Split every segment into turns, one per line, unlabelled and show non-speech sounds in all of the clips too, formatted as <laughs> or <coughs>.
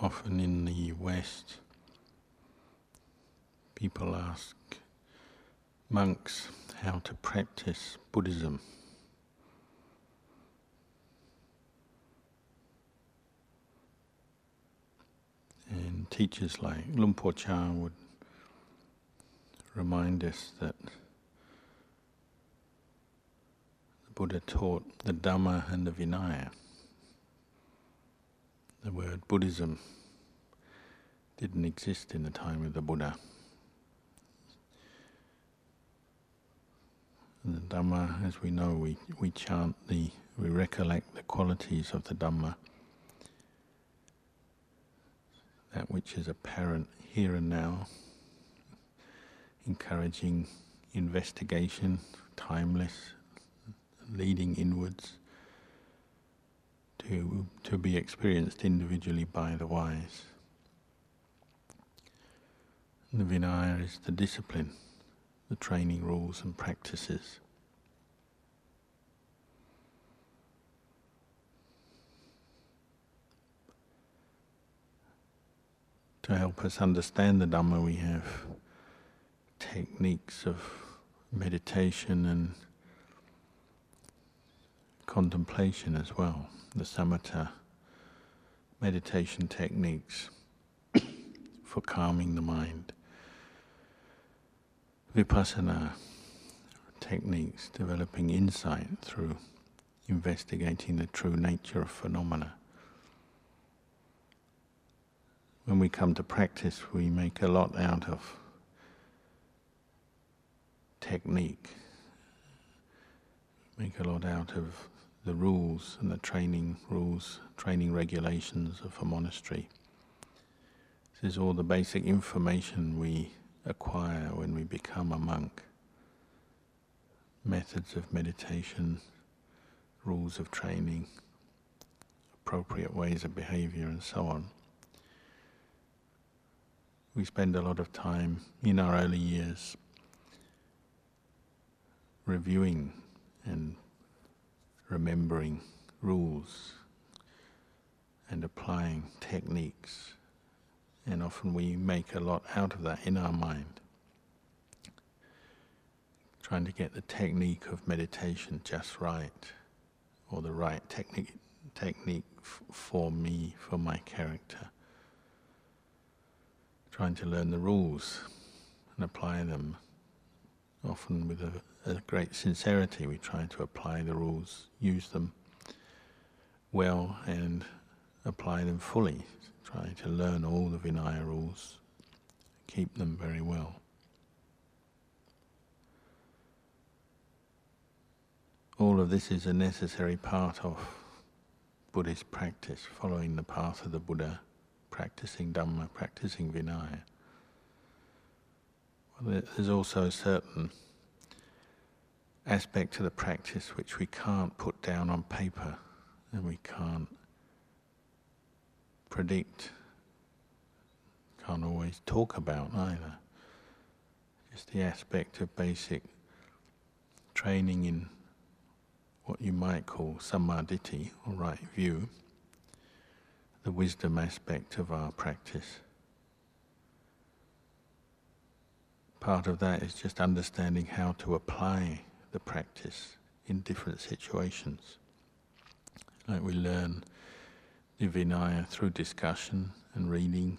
often in the West, people ask monks how to practice Buddhism. And teachers like Luang Por Chah would remind us that the Buddha taught the Dhamma and the Vinaya. The word Buddhism didn't exist in the time of the Buddha. And the Dhamma, as we know, we, we chant the, we recollect the qualities of the Dhamma, that which is apparent here and now, encouraging investigation, timeless, leading inwards to, to be experienced individually by the wise. The Vinaya is the discipline, the training rules and practices. To help us understand the Dhamma, we have techniques of meditation and contemplation as well, the samatha meditation techniques <coughs> for calming the mind. Vipassana techniques, developing insight through investigating the true nature of phenomena. When we come to practice, we make a lot out of technique, make a lot out of the rules and the training rules, training regulations of a monastery. This is all the basic information we acquire when we become a monk. Methods of meditation, rules of training, appropriate ways of behavior, and so on. We spend a lot of time in our early years reviewing and remembering rules and applying techniques. And often we make a lot out of that in our mind. Trying to get the technique of meditation just right, or the right technique, technique f- for me, for my character. Trying to learn the rules and apply them, often with a a great sincerity. We try to apply the rules, use them well, and apply them fully. Try to learn all the Vinaya rules, keep them very well. All of this is a necessary part of Buddhist practice, following the path of the Buddha, practicing Dhamma, practicing Vinaya. There's also a certain aspect to the practice which we can't put down on paper and we can't predict, can't always talk about either. Just the aspect of basic training in what you might call sammaditthi, or right view, the wisdom aspect of our practice. Part of that is just understanding how to apply the practice in different situations. Like we learn the Vinaya through discussion and reading,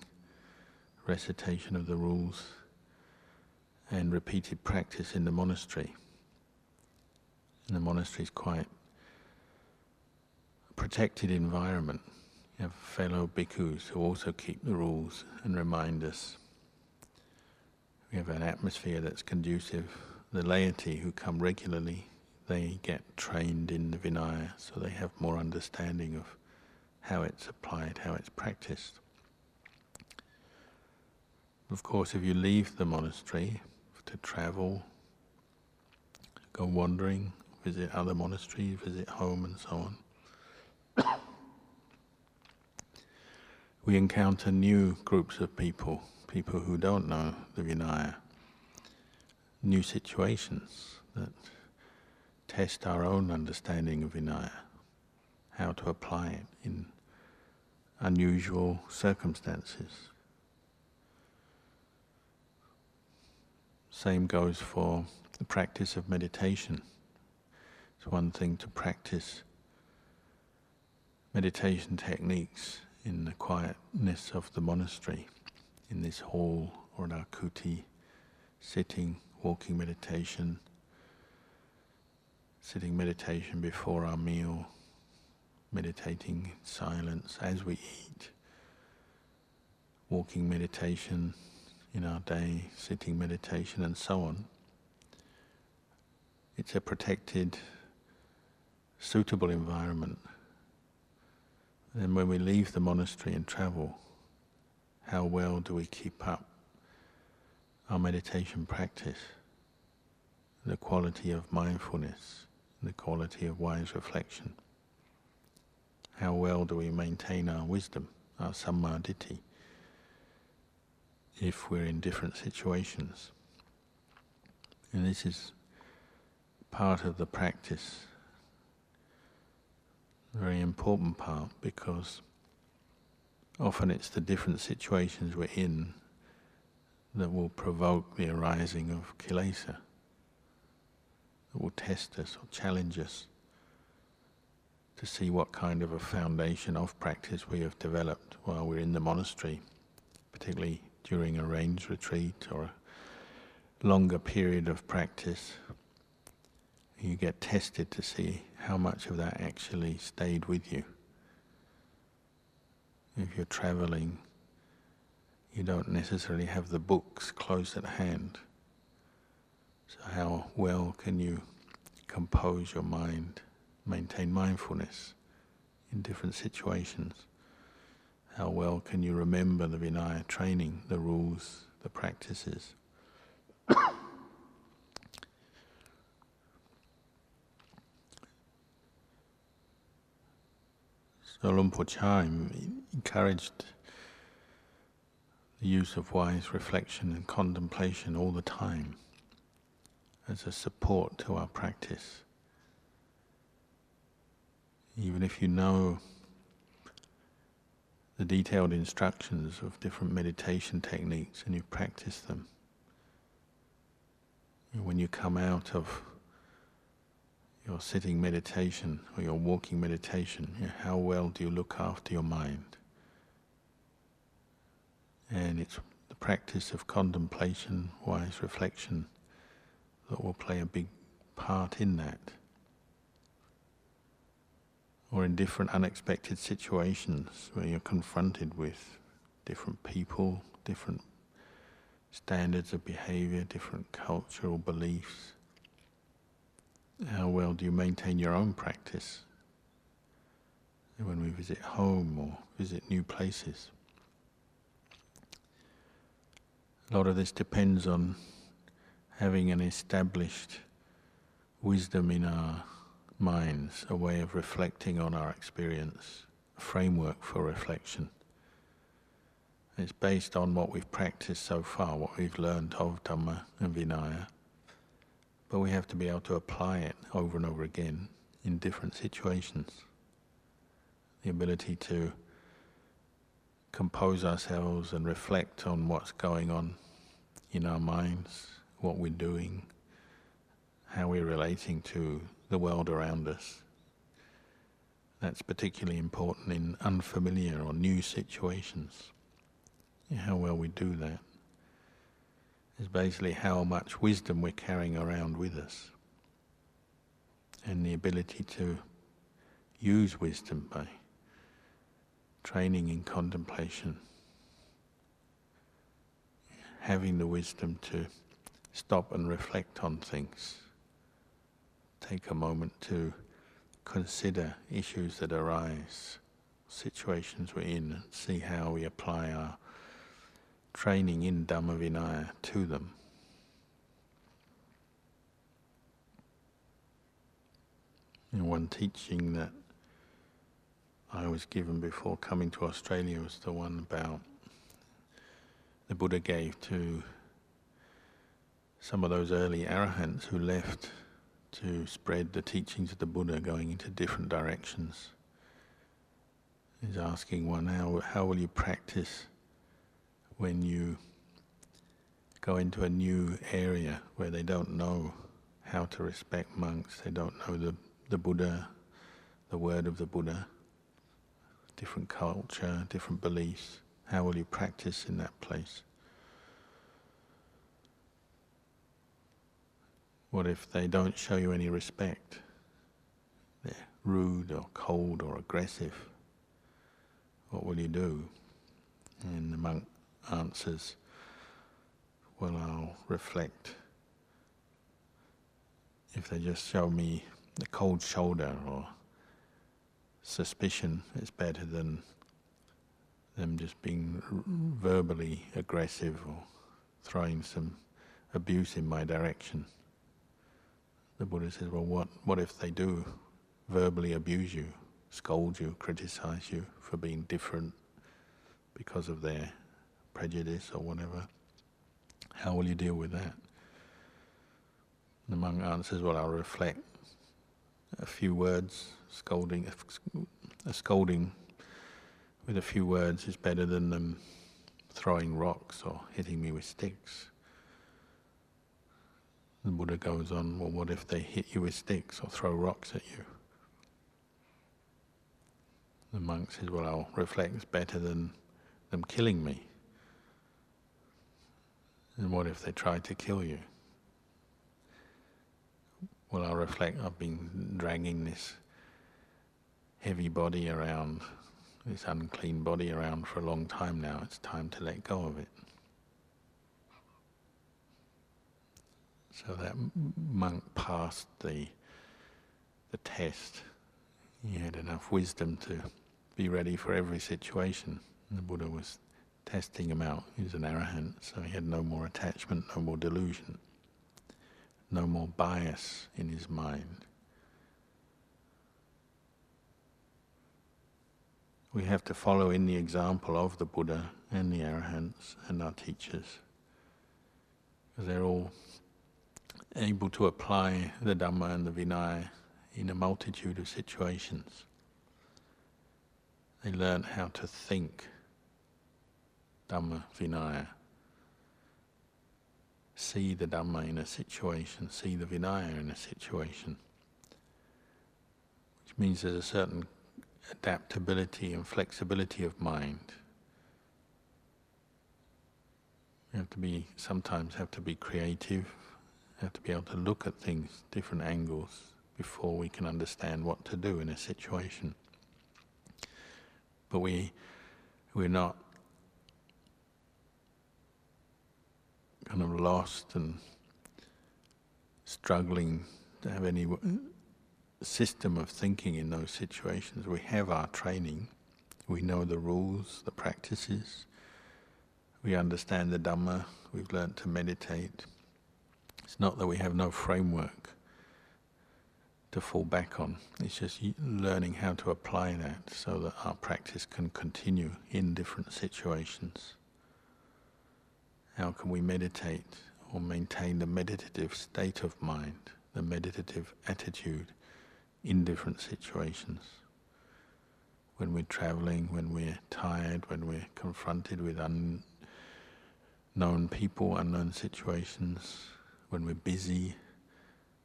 recitation of the rules, and repeated practice in the monastery. And the monastery is quite a protected environment. You have fellow bhikkhus who also keep the rules and remind us. We have an atmosphere that's conducive the laity who come regularly, they get trained in the Vinaya, so they have more understanding of how it's applied, how it's practiced. Of course, if you leave the monastery to travel, go wandering, visit other monasteries, visit home, and so on, <coughs> we encounter new groups of people, people who don't know the Vinaya new situations that test our own understanding of Vinaya, how to apply it in unusual circumstances. Same goes for the practice of meditation. It's one thing to practice meditation techniques in the quietness of the monastery, in this hall or in our kuti, sitting, walking meditation, sitting meditation before our meal, meditating in silence as we eat, walking meditation in our day, sitting meditation, and so on. It's a protected, suitable environment. And when we leave the monastery and travel, how well do we keep up our meditation practice, the quality of mindfulness, the quality of wise reflection? How well do we maintain our wisdom, our samadhi? if we're in different situations. And this is part of the practice, a very important part, because often it's the different situations we're in that will provoke the arising of kilesa, that will test us or challenge us to see what kind of a foundation of practice we have developed while we're in the monastery, particularly during a rains retreat or a longer period of practice, you get tested to see how much of that actually stayed with you. If you're traveling, you don't necessarily have the books close at hand. So, how well can you compose your mind, maintain mindfulness in different situations? How well can you remember the Vinaya training, the rules, the practices? <coughs> so Luang Por Chah encouraged the use of wise reflection and contemplation all the time as a support to our practice. Even if you know the detailed instructions of different meditation techniques and you practice them. When you come out of your sitting meditation or your walking meditation, how well do you look after your mind? And it's the practice of contemplation, wise reflection, that will play a big part in that or in different unexpected situations where you're confronted with different people, different standards of behavior, different cultural beliefs. How well do you maintain your own practice when we visit home or visit new places? A lot of this depends on having an established wisdom in our minds, a way of reflecting on our experience, a framework for reflection. It's based on what we've practiced so far, what we've learned of Dhamma and Vinaya. But we have to be able to apply it over and over again in different situations. The ability to compose ourselves and reflect on what's going on in our minds, what we're doing, how we're relating to the world around us. That's particularly important in unfamiliar or new situations. How well we do that is basically how much wisdom we're carrying around with us and the ability to use wisdom by training in contemplation, having the wisdom to stop and reflect on things take a moment to consider issues that arise, situations we're in, and see how we apply our training in Dhamma Vinaya to them. And one teaching that I was given before coming to Australia was the one about the Buddha gave to some of those early arahants who left to spread the teachings of the Buddha going into different directions. He's asking one, how, how will you practice when you go into a new area where they don't know how to respect monks, they don't know the, the Buddha, the word of the Buddha, different culture, different beliefs. How will you practice in that place? What if they don't show you any respect? They're rude or cold or aggressive. What will you do? And the monk answers, Well, I'll reflect. If they just show me the cold shoulder or suspicion, is better than them just being verbally aggressive or throwing some abuse in my direction. The Buddha says, well, what, what if they do verbally abuse you, scold you, criticize you for being different because of their prejudice or whatever? How will you deal with that? The monk answers, well, I'll reflect a few words, scolding, a scolding with a few words is better than them throwing rocks or hitting me with sticks. The Buddha goes on, well, what if they hit you with sticks or throw rocks at you? The monk says, well, I'll reflect better than them killing me. And what if they try to kill you? Well, I'll reflect, I've been dragging this heavy body around, this unclean body around for a long time now. It's time to let go of it. So that monk passed the the test. He had enough wisdom to be ready for every situation. The Buddha was testing him out. He was an arahant, so he had no more attachment, no more delusion, no more bias in his mind. We have to follow in the example of the Buddha and the arahants and our teachers, because they're all able to apply the Dhamma and the Vinaya in a multitude of situations. They learn how to think Dhamma Vinaya, see the Dhamma in a situation, see the Vinaya in a situation, which means there's a certain adaptability and flexibility of mind. You have to be, sometimes have to be creative, have to be able to look at things different angles before we can understand what to do in a situation. But we we're not kind of lost and struggling to have any system of thinking in those situations. We have our training, we know the rules, the practices, we understand the Dhamma, we've learned to meditate. It's not that we have no framework to fall back on. It's just learning how to apply that so that our practice can continue in different situations. How can we meditate or maintain the meditative state of mind, the meditative attitude in different situations? When we're traveling, when we're tired, when we're confronted with unknown people, unknown situations, when we're busy,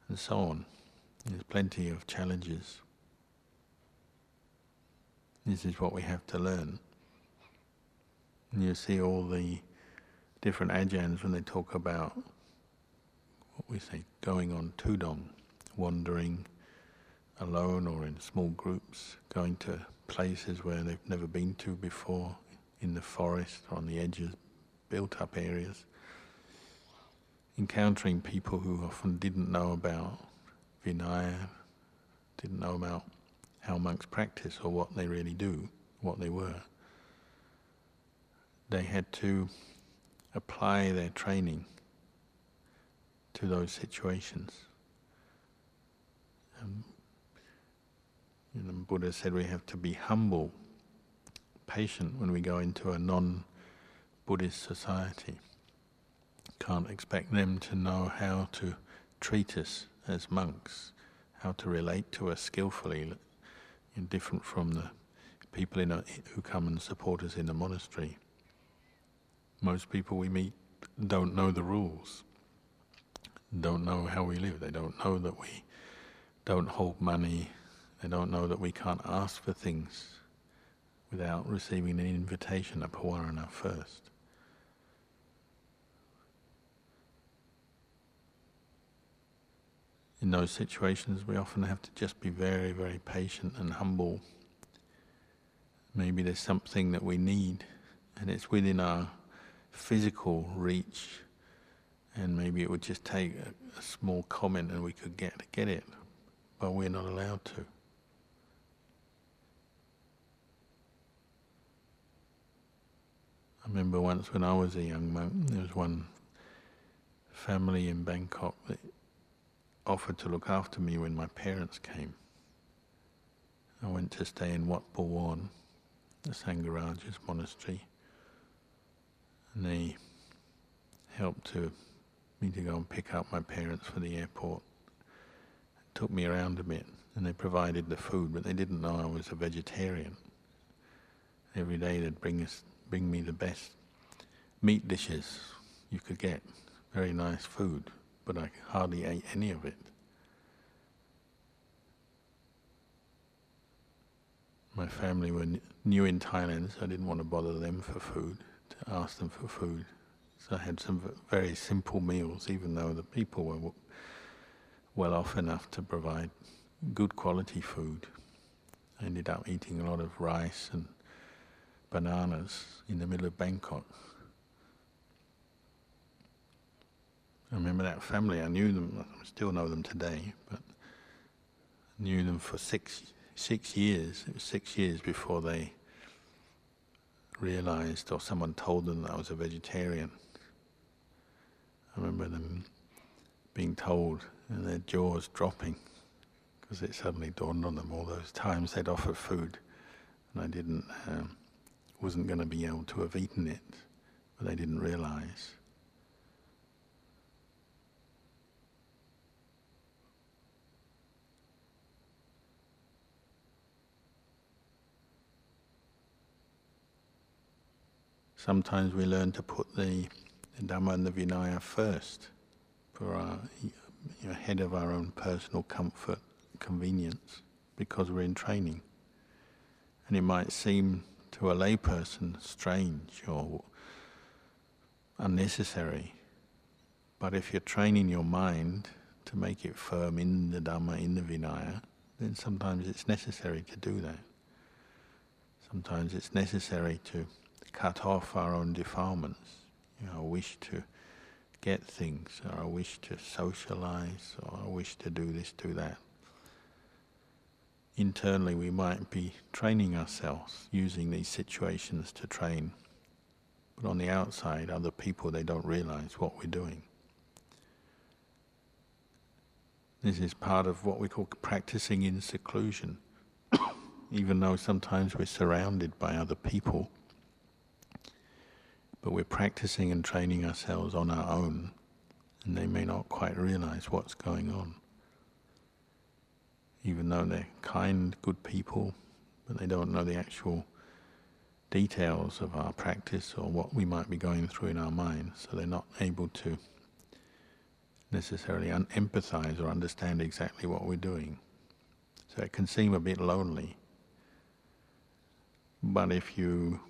and so on. There's plenty of challenges. This is what we have to learn. And you see all the different ajahns when they talk about what we say going on tudong, wandering alone or in small groups, going to places where they've never been to before, in the forest or on the edges, built up areas encountering people who often didn't know about Vinaya, didn't know about how monks practice or what they really do, what they were. They had to apply their training to those situations. Buddha said we have to be humble, patient when we go into a non Buddhist society can't expect them to know how to treat us as monks, how to relate to us skillfully, different from the people a, who come and support us in the monastery. Most people we meet don't know the rules, don't know how we live. They don't know that we don't hold money. They don't know that we can't ask for things without receiving an invitation, a pawarana first. In those situations, we often have to just be very, very patient and humble. Maybe there's something that we need, and it's within our physical reach, and maybe it would just take a, a small comment and we could get get it, but we're not allowed to. I remember once when I was a young monk, there was one family in Bangkok that offered to look after me when my parents came. I went to stay in Wat Bovorn, the Sangharaja's monastery, and they helped to me to go and pick up my parents for the airport. It took me around a bit, and they provided the food, but they didn't know I was a vegetarian. Every day they'd bring us, bring me the best meat dishes you could get, very nice food, but I hardly ate any of it. My family were new in Thailand, so I didn't want to bother them for food, to ask them for food. So I had some very simple meals, even though the people were well off enough to provide good quality food. I ended up eating a lot of rice and bananas in the middle of Bangkok. I remember that family, I knew them, I still know them today, but knew them for six, six years. It was six years before they realized or someone told them that I was a vegetarian. I remember them being told and their jaws dropping because it suddenly dawned on them all those times they'd offered food and I didn't, um, wasn't going to be able to have eaten it, but they didn't realize. Sometimes we learn to put the the Dhamma and the Vinaya first for our, ahead of our own personal comfort, convenience, because we're in training. And it might seem to a layperson strange or unnecessary, but if you're training your mind to make it firm in the Dhamma, in the Vinaya, then sometimes it's necessary to do that. Sometimes it's necessary to cut off our own defilements you know, wish to get things, or a wish to socialize, or a wish to do this, do that. Internally, we might be training ourselves, using these situations to train. But on the outside, other people, they don't realize what we're doing. This is part of what we call practicing in seclusion. <coughs> Even though sometimes we're surrounded by other people, but we're practicing and training ourselves on our own, and they may not quite realize what's going on. Even though they're kind, good people, but they don't know the actual details of our practice or what we might be going through in our minds, so they're not able to necessarily un- empathize or understand exactly what we're doing. So it can seem a bit lonely. But if you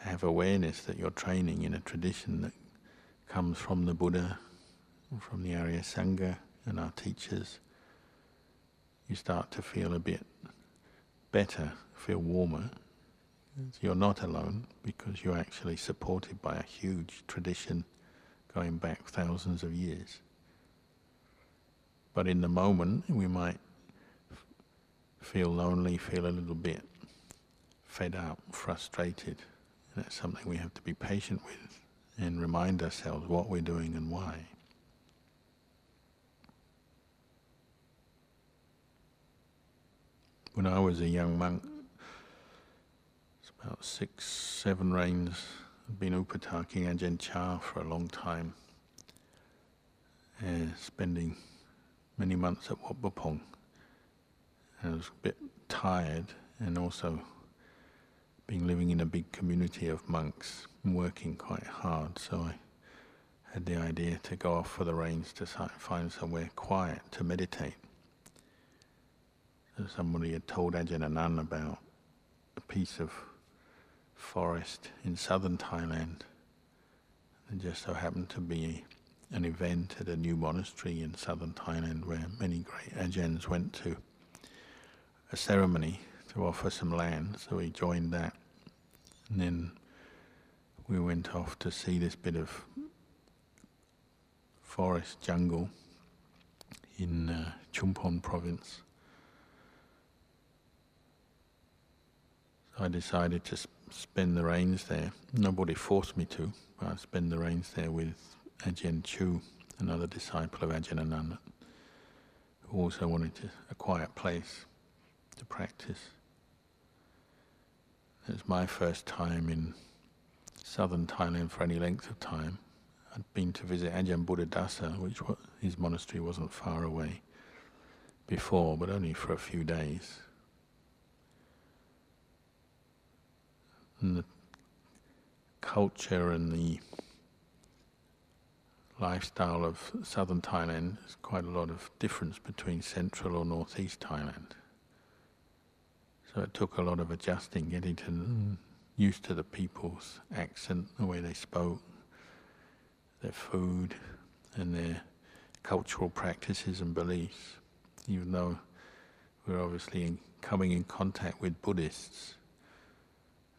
have awareness that you're training in a tradition that comes from the Buddha, from the Arya Sangha and our teachers, you start to feel a bit better, feel warmer. You're not alone because you're actually supported by a huge tradition going back thousands of years. But in the moment, we might feel lonely, feel a little bit fed up, frustrated. That's something we have to be patient with and remind ourselves what we're doing and why. When I was a young monk, it's about six, seven rains, I've been upataki Ajahn Chah for a long time, spending many months at Wat Pong. And I was a bit tired and also being living in a big community of monks, working quite hard, so I had the idea to go off for the rains to find somewhere quiet to meditate. So somebody had told Ajahn about a piece of forest in southern Thailand. It just so happened to be an event at a new monastery in southern Thailand where many great Ajahns went to a ceremony to offer some land, so we joined that. And then we went off to see this bit of forest jungle in uh, Chumphon province. I decided to spend the rains there. Nobody forced me to, but I spend the rains there with Ajahn Chu, another disciple of Ajahn who also wanted to, a quiet place to practice. It was my first time in southern Thailand for any length of time. I'd been to visit Ajahn Buddhadasa, which was, his monastery wasn't far away before, but only for a few days. And the culture and the lifestyle of southern Thailand, there's quite a lot of difference between central or northeast Thailand. So it took a lot of adjusting, getting to mm. used to the people's accent, the way they spoke, their food, and their cultural practices and beliefs. Even though we're obviously in, coming in contact with Buddhists,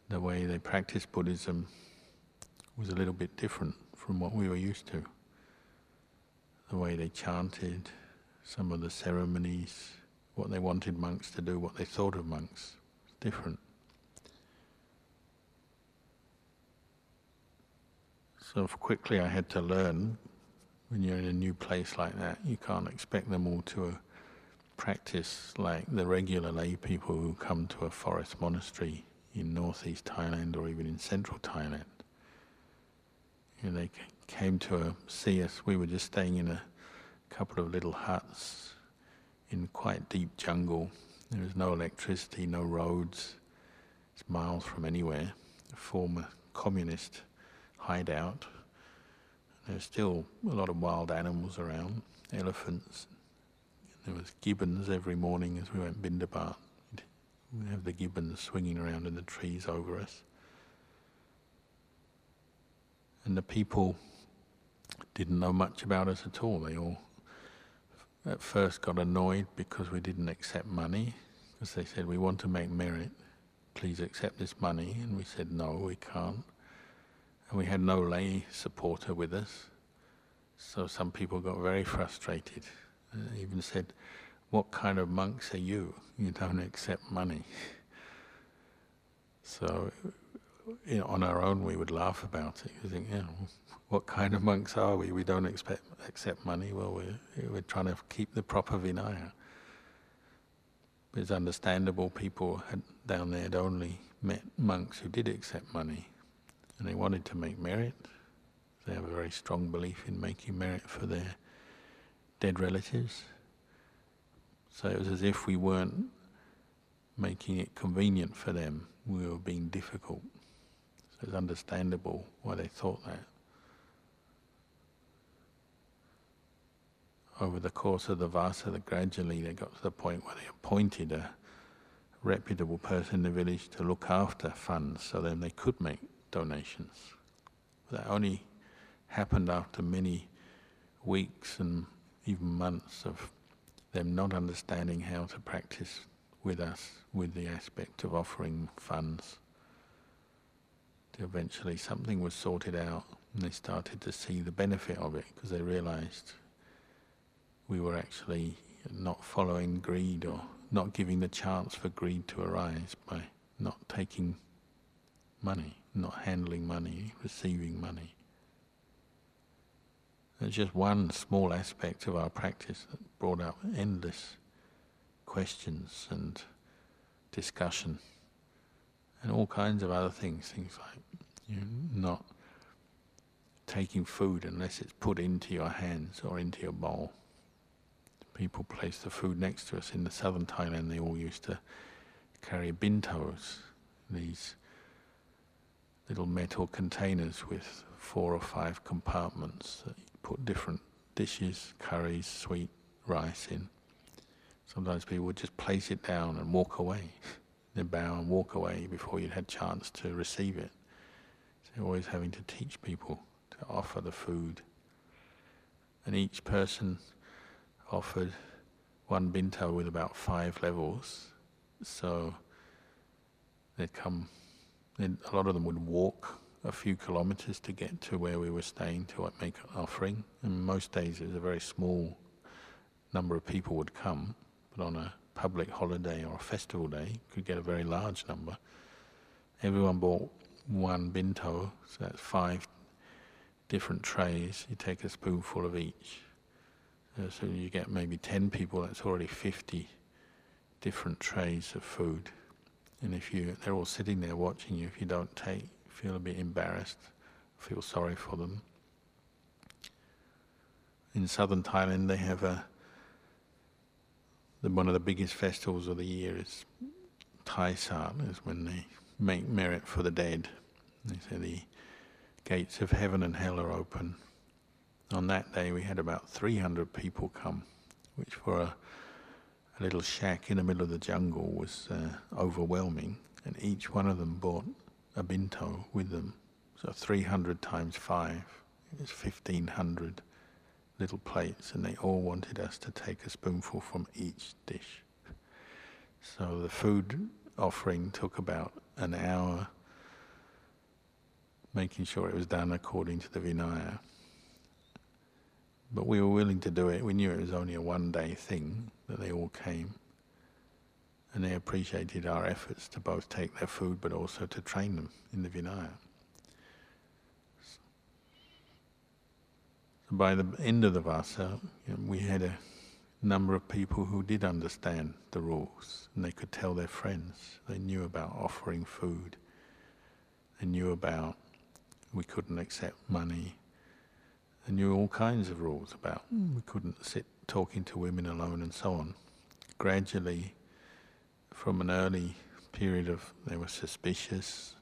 the way they practiced Buddhism was a little bit different from what we were used to. The way they chanted, some of the ceremonies, what they wanted monks to do, what they thought of monks. different. So quickly I had to learn, when you're in a new place like that, you can't expect them all to uh, practice like the regular lay people who come to a forest monastery in northeast Thailand or even in central Thailand. Know, they came to uh, see us, we were just staying in a couple of little huts in quite deep jungle. There was no electricity, no roads. It's miles from anywhere. A former communist hideout. There's still a lot of wild animals around, elephants. There was gibbons every morning as we went bindabat. We have the gibbons swinging around in the trees over us. And the people didn't know much about us at all. They all at first got annoyed because we didn't accept money, because they said, we want to make merit, please accept this money. And we said, no, we can't. And we had no lay supporter with us. So some people got very frustrated. They even said, what kind of monks are you? You don't accept money. So you know, on our own we would laugh about it. You think, know, what kind of monks are we? We don't expect, accept money. Well, we're, we're trying to keep the proper Vinaya. It's understandable people had, down there had only met monks who did accept money and they wanted to make merit. They have a very strong belief in making merit for their dead relatives. So it was as if we weren't making it convenient for them, we were being difficult. So it's understandable why they thought that. over the course of the Vasa, that gradually they got to the point where they appointed a reputable person in the village to look after funds so then they could make donations. That only happened after many weeks and even months of them not understanding how to practice with us with the aspect of offering funds. Eventually something was sorted out and they started to see the benefit of it because they realized we were actually not following greed or not giving the chance for greed to arise by not taking money, not handling money, receiving money. There's just one small aspect of our practice that brought up endless questions and discussion and all kinds of other things, things like you not taking food unless it's put into your hands or into your bowl people place the food next to us in the southern Thailand. They all used to carry bintos, these little metal containers with four or five compartments that put different dishes, curries, sweet, rice in. Sometimes people would just place it down and walk away. <laughs> They'd bow and walk away before you'd had chance to receive it. So always having to teach people to offer the food. And each person offered one binto with about five levels. So they'd come, they'd, a lot of them would walk a few kilometers to get to where we were staying to make an offering. And most days it was a very small number of people would come, but on a public holiday or a festival day, you could get a very large number. Everyone bought one binto, so that's five different trays. You take a spoonful of each. Uh, so you get maybe 10 people, that's already 50 different trays of food. And if you, they're all sitting there watching you, if you don't take, feel a bit embarrassed, feel sorry for them. In southern Thailand, they have a, the, one of the biggest festivals of the year is Thai Sat, is when they make merit for the dead. They say the gates of heaven and hell are open on that day we had about 300 people come, which for a, a little shack in the middle of the jungle was uh, overwhelming, and each one of them brought a binto with them. So 300 times 5 is 1500 little plates, and they all wanted us to take a spoonful from each dish. So the food offering took about an hour, making sure it was done according to the Vinaya. But we were willing to do it. We knew it was only a one day thing that they all came. And they appreciated our efforts to both take their food but also to train them in the Vinaya. So by the end of the Vasa, you know, we had a number of people who did understand the rules and they could tell their friends. They knew about offering food. They knew about we couldn't accept money and knew all kinds of rules about mm. we couldn't sit talking to women alone and so on. Gradually, from an early period of they were suspicious,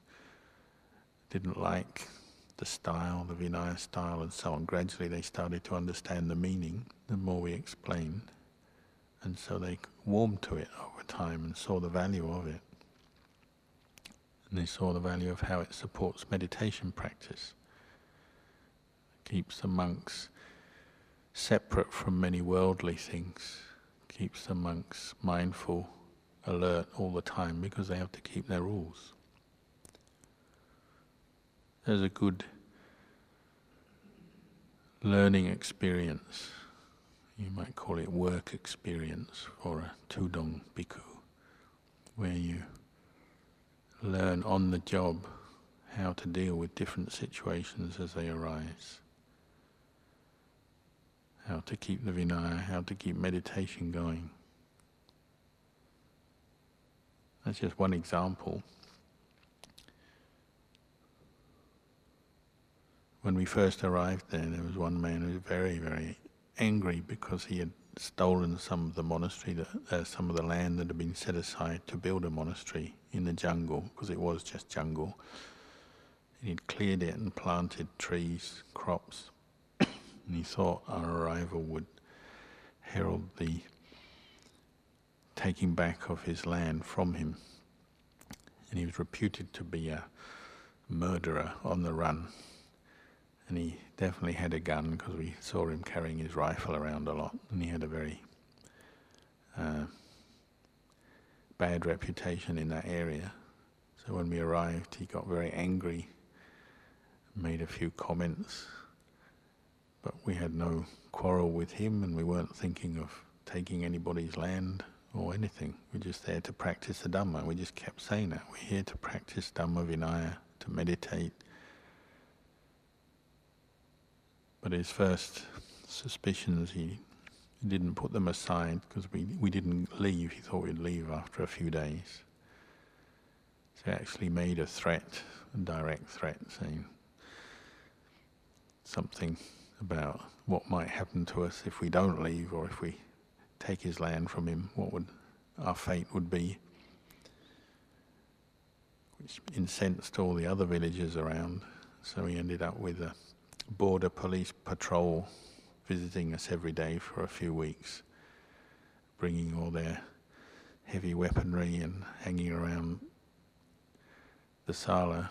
didn't like the style, the Vinaya style, and so on. Gradually, they started to understand the meaning the more we explained, and so they warmed to it over time and saw the value of it. And they saw the value of how it supports meditation practice keeps the monks separate from many worldly things, keeps the monks mindful, alert all the time because they have to keep their rules. There's a good learning experience, you might call it work experience for a Tudong bhikkhu, where you learn on the job how to deal with different situations as they arise how to keep the Vinaya, how to keep meditation going. That's just one example. When we first arrived there, there was one man who was very, very angry because he had stolen some of the monastery, that, uh, some of the land that had been set aside to build a monastery in the jungle, because it was just jungle. And he'd cleared it and planted trees, crops, <coughs> and he thought our arrival would herald the taking back of his land from him. And he was reputed to be a murderer on the run. And he definitely had a gun because we saw him carrying his rifle around a lot. And he had a very uh, bad reputation in that area. So when we arrived, he got very angry, made a few comments but we had no quarrel with him and we weren't thinking of taking anybody's land or anything. We're just there to practice the Dhamma. We just kept saying that. We're here to practice Dhamma Vinaya, to meditate. But his first suspicions, he didn't put them aside because we, we didn't leave. He thought we'd leave after a few days. So he actually made a threat, a direct threat, saying something about what might happen to us if we don't leave or if we take his land from him, what would our fate would be. which incensed all the other villagers around. So we ended up with a border police patrol visiting us every day for a few weeks, bringing all their heavy weaponry and hanging around the sala.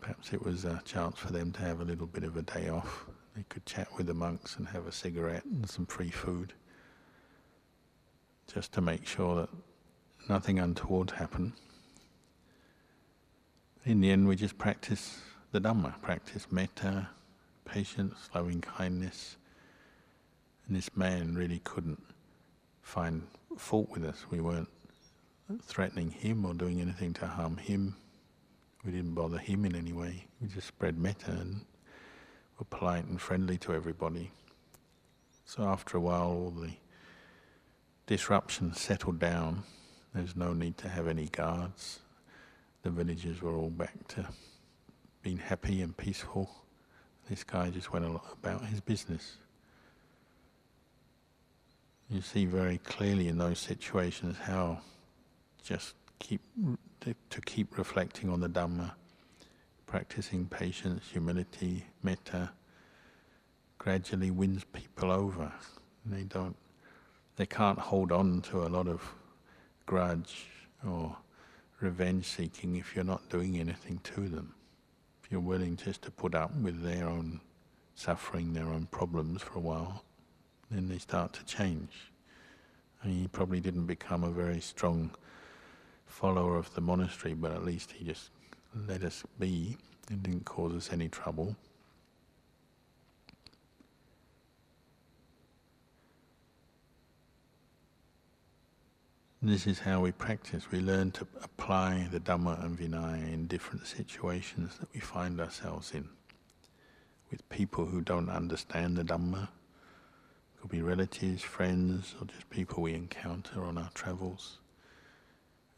Perhaps it was a chance for them to have a little bit of a day off. They could chat with the monks and have a cigarette and some free food, just to make sure that nothing untoward happened. In the end, we just practice the Dhamma, practice metta, patience, loving kindness. And this man really couldn't find fault with us. We weren't threatening him or doing anything to harm him. We didn't bother him in any way. We just spread metta and were polite and friendly to everybody. So after a while, all the disruption settled down. There's no need to have any guards. The villagers were all back to being happy and peaceful. This guy just went about his business. You see very clearly in those situations how just keep to keep reflecting on the Dhamma, practicing patience, humility, metta, gradually wins people over. They don't, they can't hold on to a lot of grudge or revenge seeking if you're not doing anything to them. If you're willing just to put up with their own suffering, their own problems for a while, then they start to change. And he probably didn't become a very strong follower of the monastery, but at least he just let us be and didn't cause us any trouble. This is how we practice. We learn to apply the Dhamma and Vinaya in different situations that we find ourselves in. With people who don't understand the Dhamma, could be relatives, friends, or just people we encounter on our travels.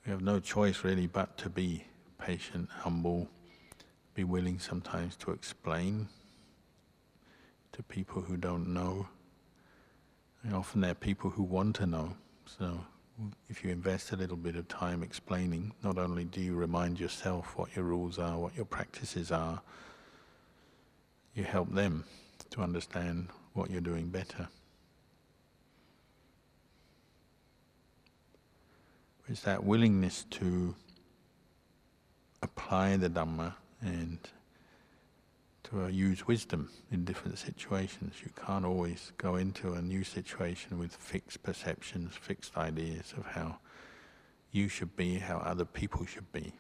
We have no choice really but to be patient, humble, be willing sometimes to explain to people who don't know. And often they're people who want to know. So if you invest a little bit of time explaining, not only do you remind yourself what your rules are, what your practices are, you help them to understand what you're doing better. It's that willingness to apply the Dhamma and to uh, use wisdom in different situations. You can't always go into a new situation with fixed perceptions, fixed ideas of how you should be, how other people should be.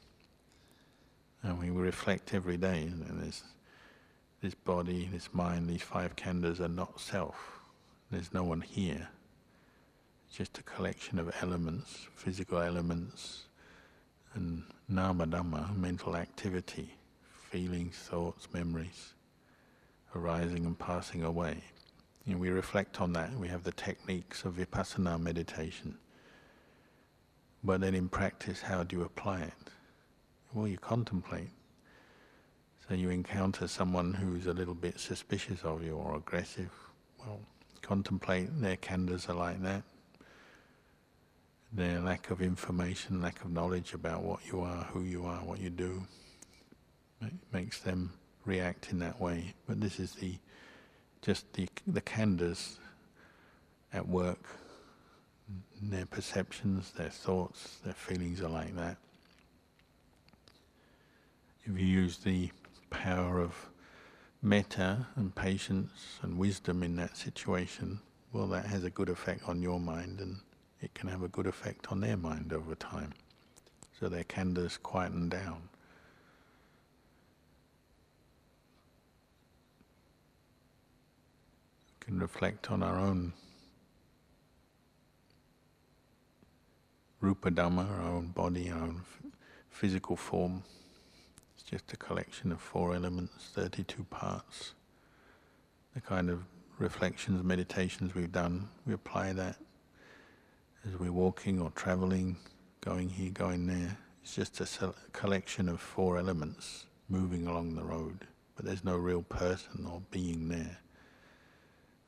And we reflect every day, and there's this body, this mind, these five khandhas are not self. There's no one here It's just a collection of elements, physical elements, and nama dhamma, mental activity, feelings, thoughts, memories, arising and passing away. And we reflect on that. We have the techniques of vipassana meditation. But then in practice, how do you apply it? Well, you contemplate. So you encounter someone who's a little bit suspicious of you or aggressive. Well, contemplate their khandhas are like that their lack of information, lack of knowledge about what you are, who you are, what you do, makes them react in that way. But this is the just the the khandhas at work. Their perceptions, their thoughts, their feelings are like that. If you use the power of metta and patience and wisdom in that situation, well, that has a good effect on your mind and it can have a good effect on their mind over time. So their khandhas quieten down. Can reflect on our own rupa dhamma, our own body, our own physical form. It's just a collection of four elements, 32 parts. The kind of reflections, meditations we've done, we apply that as we're walking or traveling, going here, going there. It's just a collection of four elements moving along the road, but there's no real person or being there.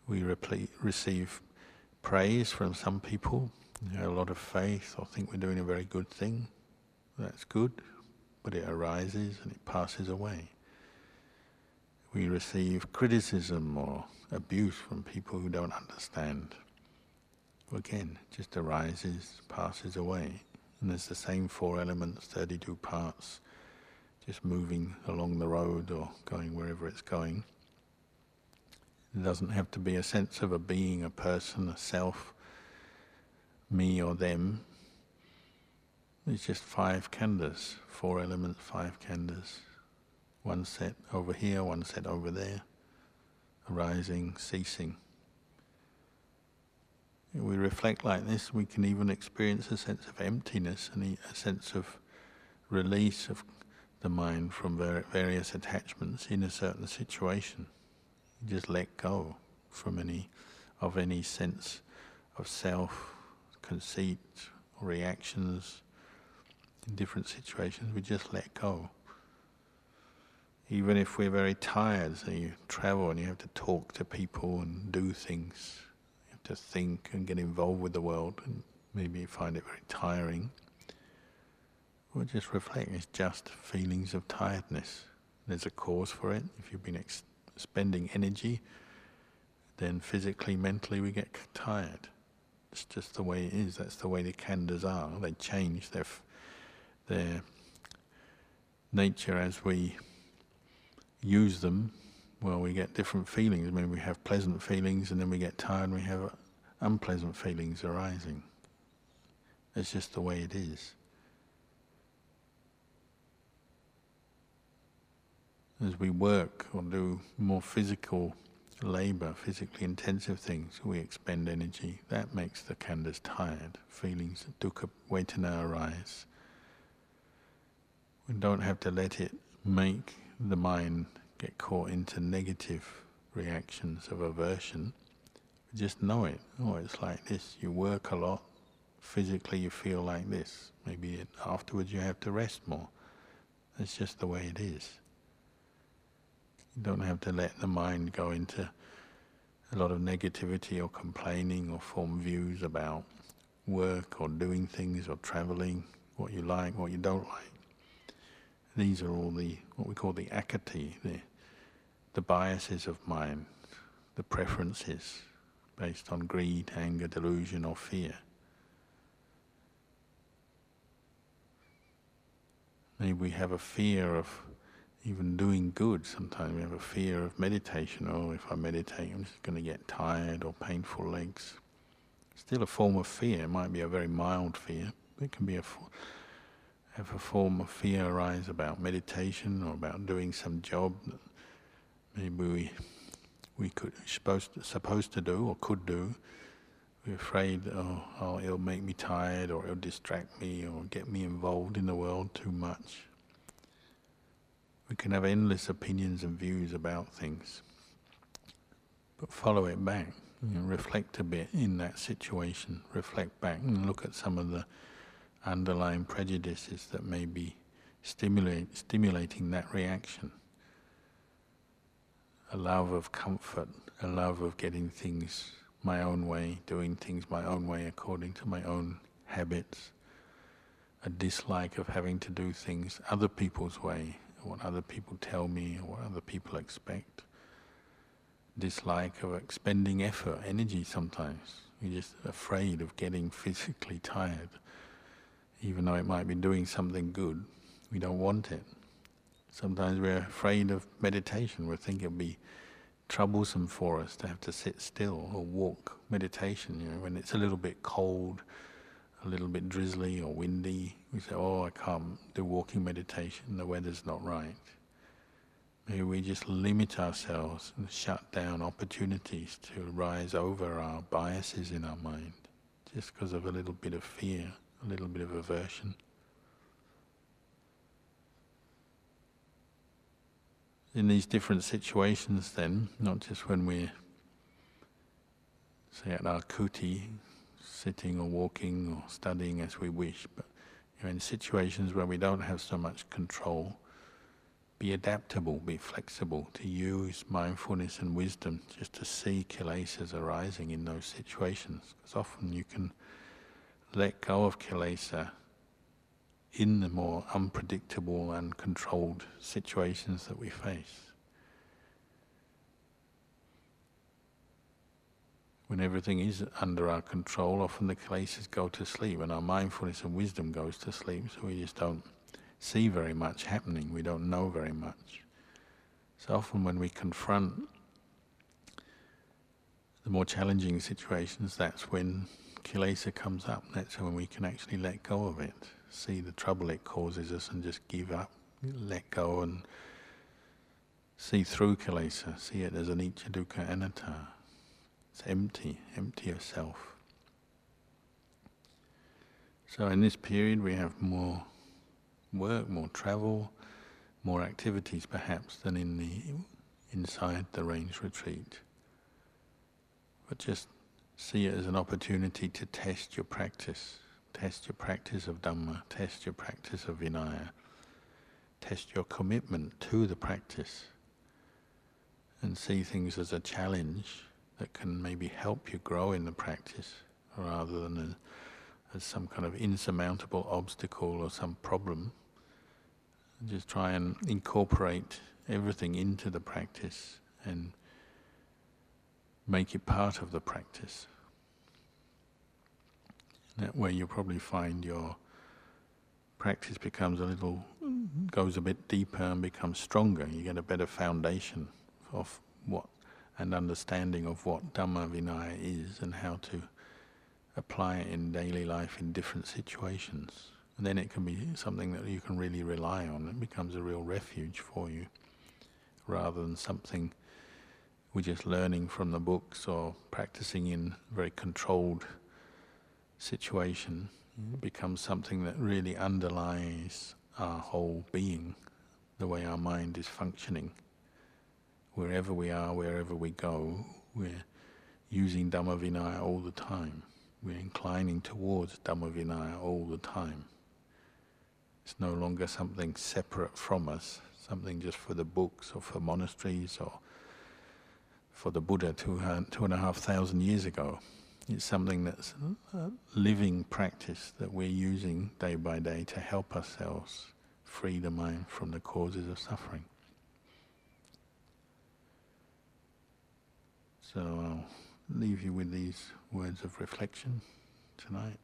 We receive praise from some people, you know, a lot of faith, or think we're doing a very good thing. That's good, but it arises and it passes away. We receive criticism or abuse from people who don't understand. Again, just arises, passes away. And there's the same four elements, 32 parts, just moving along the road or going wherever it's going. It doesn't have to be a sense of a being, a person, a self, me or them. It's just five khandhas, four elements, five khandhas. One set over here, one set over there, arising, ceasing. If we reflect like this, we can even experience a sense of emptiness and a sense of release of the mind from various attachments in a certain situation. Just let go from any of any sense of self, conceit, reactions in different situations. We just let go. Even if we're very tired, so you travel and you have to talk to people and do things, you have to think and get involved with the world, and maybe you find it very tiring. Well, just reflect, it's just feelings of tiredness. There's a cause for it. If you've been ex- spending energy, then physically, mentally, we get tired. It's just the way it is. That's the way the khandhas are. They change their, their nature as we use them. Well, we get different feelings. I mean, we have pleasant feelings, and then we get tired, and we have uh, unpleasant feelings arising. It's just the way it is. As we work or do more physical labor, physically intensive things, we expend energy. That makes the khandhas tired. Feelings, dukkha, vedana arise. We don't have to let it make the mind get caught into negative reactions of aversion. We just know it. Oh, it's like this. You work a lot. Physically, you feel like this. Maybe afterwards you have to rest more. It's just the way it is. You don't have to let the mind go into a lot of negativity or complaining or form views about work or doing things or traveling, what you like, what you don't like. These are all the what we call the agati, the the biases of mind, the preferences based on greed, anger, delusion, or fear. Maybe we have a fear of even doing good, sometimes we have a fear of meditation. Oh, if I meditate, I'm just going to get tired or painful legs. Still a form of fear. It might be a very mild fear. It can be a have a form of fear arise about meditation or about doing some job that maybe we we could supposed to, supposed to do or could do. We're afraid, oh, oh, it'll make me tired or it'll distract me or get me involved in the world too much. We can have endless opinions and views about things, but follow it back. You know, reflect a bit in that situation. Reflect back and look at some of the underlying prejudices that may be stimulate, stimulating that reaction. A love of comfort, a love of getting things my own way, doing things my own way according to my own habits, a dislike of having to do things other people's way, what other people tell me or what other people expect. Dislike of expending effort, energy sometimes. You're just afraid of getting physically tired. Even though it might be doing something good, we don't want it. Sometimes we're afraid of meditation. We think it'll be troublesome for us to have to sit still or walk meditation. You know, when it's a little bit cold, a little bit drizzly or windy, we say, oh, I can't do walking meditation, the weather's not right. Maybe we just limit ourselves and shut down opportunities to rise over our biases in our mind just because of a little bit of fear, a little bit of aversion. In these different situations, then, not just when we're, say, at our kuti, sitting or walking or studying as we wish, but you know, in situations where we don't have so much control, be adaptable, be flexible, to use mindfulness and wisdom just to see kilesas arising in those situations. Because often you can let go of kilesa in the more unpredictable and controlled situations that we face. When everything is under our control, often the kilesas go to sleep and our mindfulness and wisdom goes to sleep, so we just don't see very much happening, we don't know very much. So often when we confront the more challenging situations, that's when kilesa comes up. That's when we can actually let go of it, see the trouble it causes us, and just give up, let go, and see through kilesa, see it as anicca dukkha anatta. It's empty, empty of self. So in this period, we have more work, more travel, more activities perhaps than in the inside the rains retreat. But just see it as an opportunity to test your practice, test your practice of Dhamma, test your practice of Vinaya, test your commitment to the practice, and see things as a challenge that can maybe help you grow in the practice rather than as, as some kind of insurmountable obstacle or some problem. Just try and incorporate everything into the practice and make it part of the practice. That way you'll probably find your practice becomes a little, goes a bit deeper and becomes stronger. You get a better foundation of what, and understanding of what Dhamma Vinaya is and how to apply it in daily life in different situations. And then it can be something that you can really rely on. It becomes a real refuge for you rather than something we're just learning from the books or practicing in very controlled situation. Mm-hmm. It becomes something that really underlies our whole being, the way our mind is functioning. Wherever we are, wherever we go, we're using Dhamma Vinaya all the time. We're inclining towards Dhamma Vinaya all the time. It's no longer something separate from us, something just for the books or for monasteries or for the Buddha two, two and a half thousand years ago. It's something that's a living practice that we're using day by day to help ourselves free the mind from the causes of suffering. So I'll leave you with these words of reflection tonight.